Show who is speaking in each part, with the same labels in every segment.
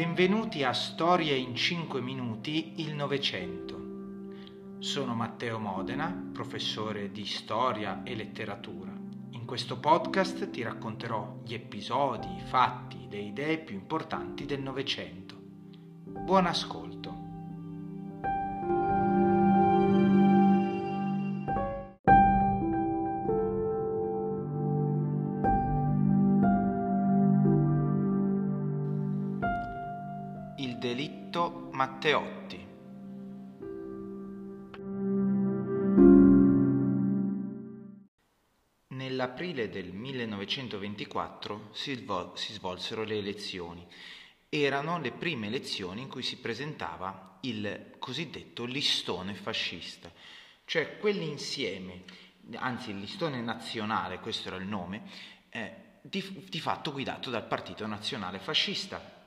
Speaker 1: Benvenuti a Storie in 5 minuti il Novecento. Sono Matteo Modena, professore di storia e letteratura. In questo podcast ti racconterò gli episodi, i fatti, le idee più importanti del Novecento. Buon ascolto. Delitto Matteotti. Nell'aprile del 1924 si, svol- si svolsero le elezioni. Erano le prime elezioni in cui si presentava il cosiddetto listone fascista, cioè quell'insieme, anzi il listone nazionale, questo era il nome, eh, di, di fatto guidato dal Partito Nazionale Fascista,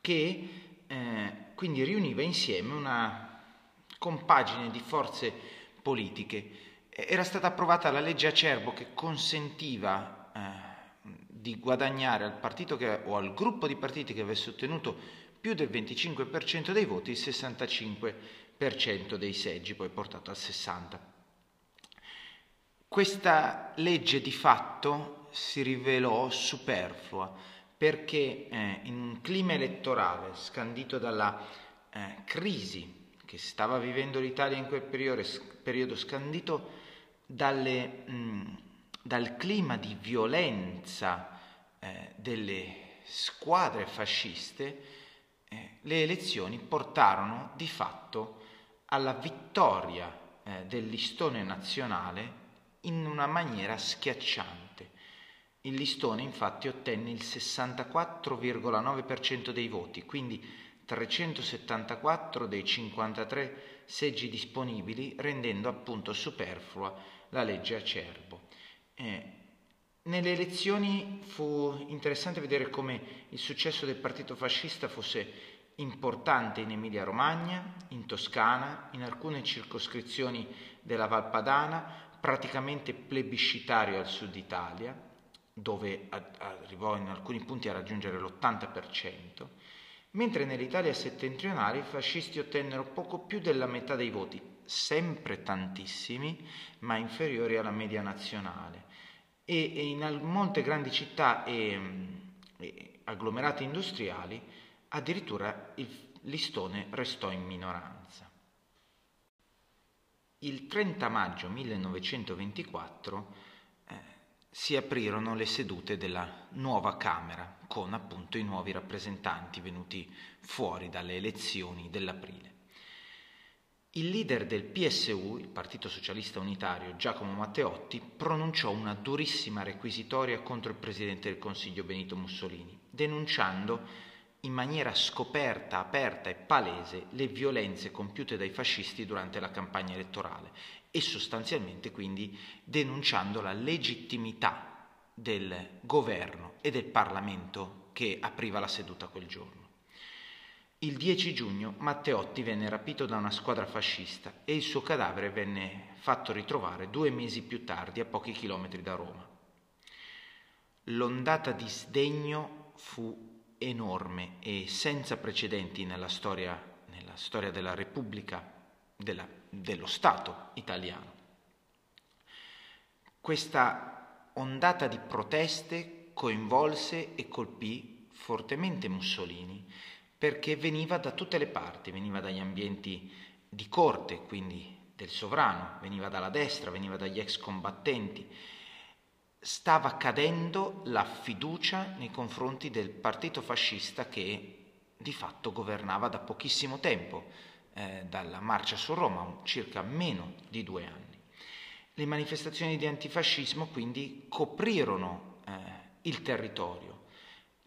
Speaker 1: che eh, quindi riuniva insieme una compagine di forze politiche. Era stata approvata la legge Acerbo che consentiva eh, di guadagnare al partito che, o al gruppo di partiti che avesse ottenuto più del 25% dei voti il 65% dei seggi, poi portato al 60%. Questa legge di fatto si rivelò superflua perché eh, in un clima elettorale scandito dalla eh, crisi che stava vivendo l'Italia in quel periodo, periodo scandito dalle, mh, dal clima di violenza eh, delle squadre fasciste, eh, le elezioni portarono di fatto alla vittoria eh, del listone nazionale in una maniera schiacciante. Il listone infatti ottenne il 64,9% dei voti, quindi 374 dei 53 seggi disponibili, rendendo appunto superflua la legge Acerbo. Eh, nelle elezioni fu interessante vedere come il successo del partito fascista fosse importante in Emilia-Romagna, in Toscana, in alcune circoscrizioni della Valpadana, praticamente plebiscitario al sud Italia, dove arrivò in alcuni punti a raggiungere l'80%, mentre nell'Italia settentrionale i fascisti ottennero poco più della metà dei voti, sempre tantissimi, ma inferiori alla media nazionale. E, in molte grandi città e, e agglomerati industriali addirittura il listone restò in minoranza. Il 30 maggio 1924 eh, si aprirono le sedute della nuova Camera con appunto i nuovi rappresentanti venuti fuori dalle elezioni dell'aprile. Il leader del PSU, il Partito Socialista Unitario, Giacomo Matteotti, pronunciò una durissima requisitoria contro il Presidente del Consiglio Benito Mussolini, denunciando in maniera scoperta, aperta e palese le violenze compiute dai fascisti durante la campagna elettorale e sostanzialmente quindi denunciando la legittimità del governo e del Parlamento che apriva la seduta quel giorno. Il 10 giugno Matteotti venne rapito da una squadra fascista e il suo cadavere venne fatto ritrovare due mesi più tardi a pochi chilometri da Roma. L'ondata di sdegno fu enorme e senza precedenti nella storia, nella storia della Repubblica, della, dello Stato italiano. Questa ondata di proteste coinvolse e colpì fortemente Mussolini perché veniva da tutte le parti, veniva dagli ambienti di corte, quindi del sovrano, veniva dalla destra, veniva dagli ex combattenti. Stava cadendo la fiducia nei confronti del partito fascista che di fatto governava da pochissimo tempo, eh, dalla marcia su Roma, circa meno di due anni. Le manifestazioni di antifascismo quindi coprirono eh, il territorio.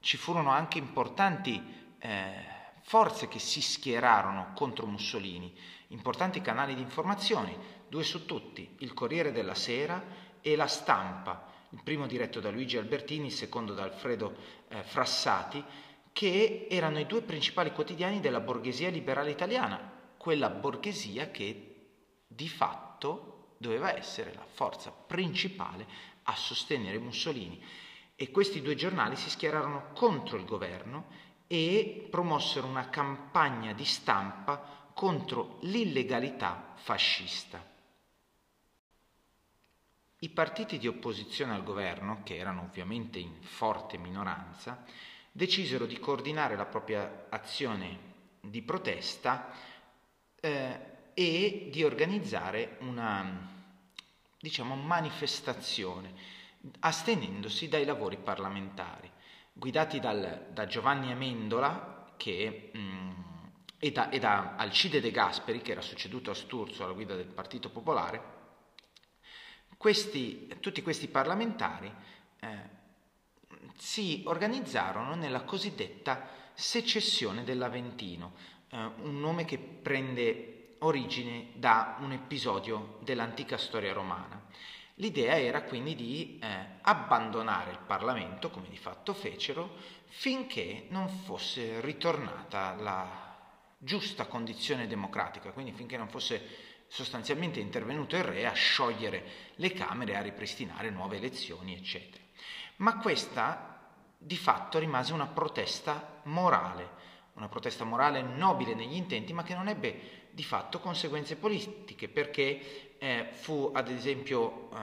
Speaker 1: Ci furono anche importanti eh, forze che si schierarono contro Mussolini, importanti canali di informazione, due su tutti, il Corriere della Sera e la Stampa, il primo diretto da Luigi Albertini, il secondo da Alfredo eh, Frassati, che erano i due principali quotidiani della borghesia liberale italiana, quella borghesia che di fatto doveva essere la forza principale a sostenere Mussolini. E questi due giornali si schierarono contro il governo e promossero una campagna di stampa contro l'illegalità fascista. I partiti di opposizione al governo, che erano ovviamente in forte minoranza, decisero di coordinare la propria azione di protesta eh, e di organizzare una diciamo, manifestazione astenendosi dai lavori parlamentari, guidati dal, da Giovanni Amendola che, mh, mm, e, da, e, da, Alcide De Gasperi, che era succeduto a Sturzo alla guida del Partito Popolare, questi, tutti questi parlamentari eh, si organizzarono nella cosiddetta secessione dell'Aventino, eh, un nome che prende origine da un episodio dell'antica storia romana. L'idea era quindi di eh, abbandonare il Parlamento, come di fatto fecero, finché non fosse ritornata la giusta condizione democratica, quindi finché non fosse sostanzialmente intervenuto il re a sciogliere le Camere, a ripristinare nuove elezioni, eccetera. Ma questa di fatto rimase una protesta morale, una protesta morale nobile negli intenti, ma che non ebbe di fatto conseguenze politiche, perché eh, fu ad esempio eh,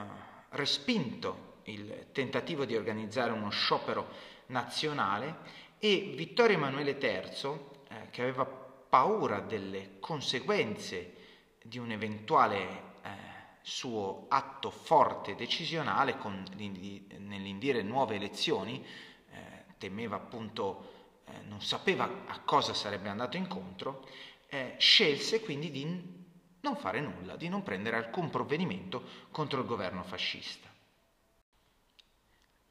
Speaker 1: respinto il tentativo di organizzare uno sciopero nazionale e Vittorio Emanuele III, eh, che aveva paura delle conseguenze di un eventuale eh, suo atto forte decisionale con, nell'indire nuove elezioni, temeva appunto, eh, non sapeva a cosa sarebbe andato incontro, eh, scelse quindi di non fare nulla, di non prendere alcun provvedimento contro il governo fascista.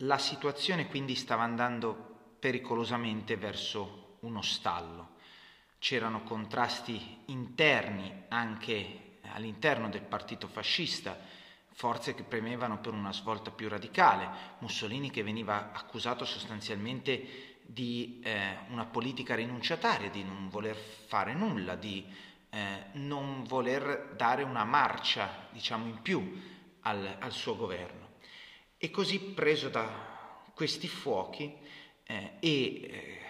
Speaker 1: La situazione quindi stava andando pericolosamente verso uno stallo. C'erano contrasti interni anche all'interno del partito fascista, forze che premevano per una svolta più radicale, Mussolini che veniva accusato sostanzialmente di eh, una politica rinunciataria, di non voler fare nulla, di eh, non voler dare una marcia, diciamo, in più al, al suo governo. E così preso da questi fuochi eh, e eh,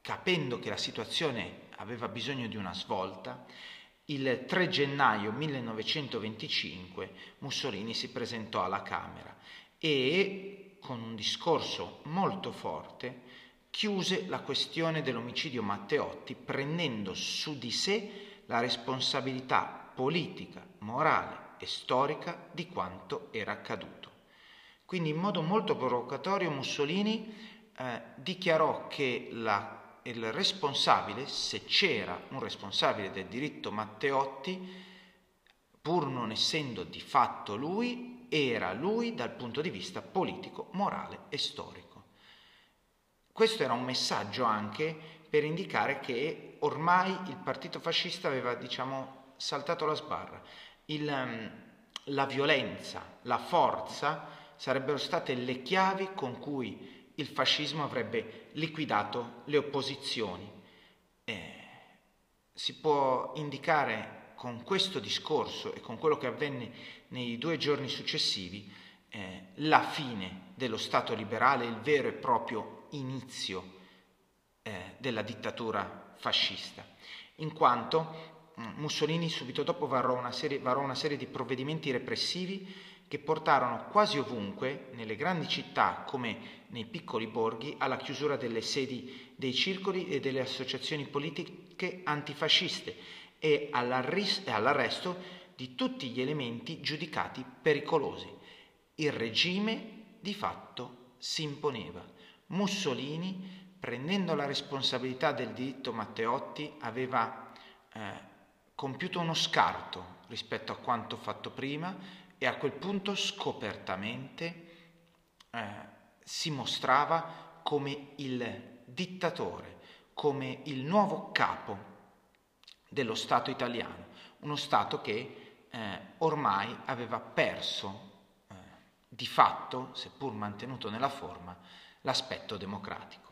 Speaker 1: capendo che la situazione aveva bisogno di una svolta, il 3 gennaio 1925 Mussolini si presentò alla Camera e con un discorso molto forte chiuse la questione dell'omicidio Matteotti prendendo su di sé la responsabilità politica, morale e storica di quanto era accaduto. Quindi in modo molto provocatorio Mussolini eh, dichiarò che la il responsabile, se c'era un responsabile del diritto Matteotti, pur non essendo di fatto lui, era lui dal punto di vista politico, morale e storico. Questo era un messaggio anche per indicare che ormai il partito fascista aveva, diciamo, saltato la sbarra. Il, ehm, la violenza, la forza sarebbero state le chiavi con cui il fascismo avrebbe liquidato le opposizioni. Eh, si può indicare con questo discorso e con quello che avvenne nei due giorni successivi eh, la fine dello Stato liberale, il vero e proprio inizio eh, della dittatura fascista, in quanto mm, Mussolini subito dopo varò una, serie, varò una serie di provvedimenti repressivi che portarono quasi ovunque, nelle grandi città come nei piccoli borghi, alla chiusura delle sedi dei circoli e delle associazioni politiche antifasciste e all'arresto di tutti gli elementi giudicati pericolosi. Il regime di fatto si imponeva. Mussolini, prendendo la responsabilità del diritto Matteotti, aveva eh, compiuto uno scarto rispetto a quanto fatto prima e a quel punto scopertamente eh, si mostrava come il dittatore, come il nuovo capo dello Stato italiano, uno Stato che eh, ormai aveva perso eh, di fatto, seppur mantenuto nella forma, l'aspetto democratico.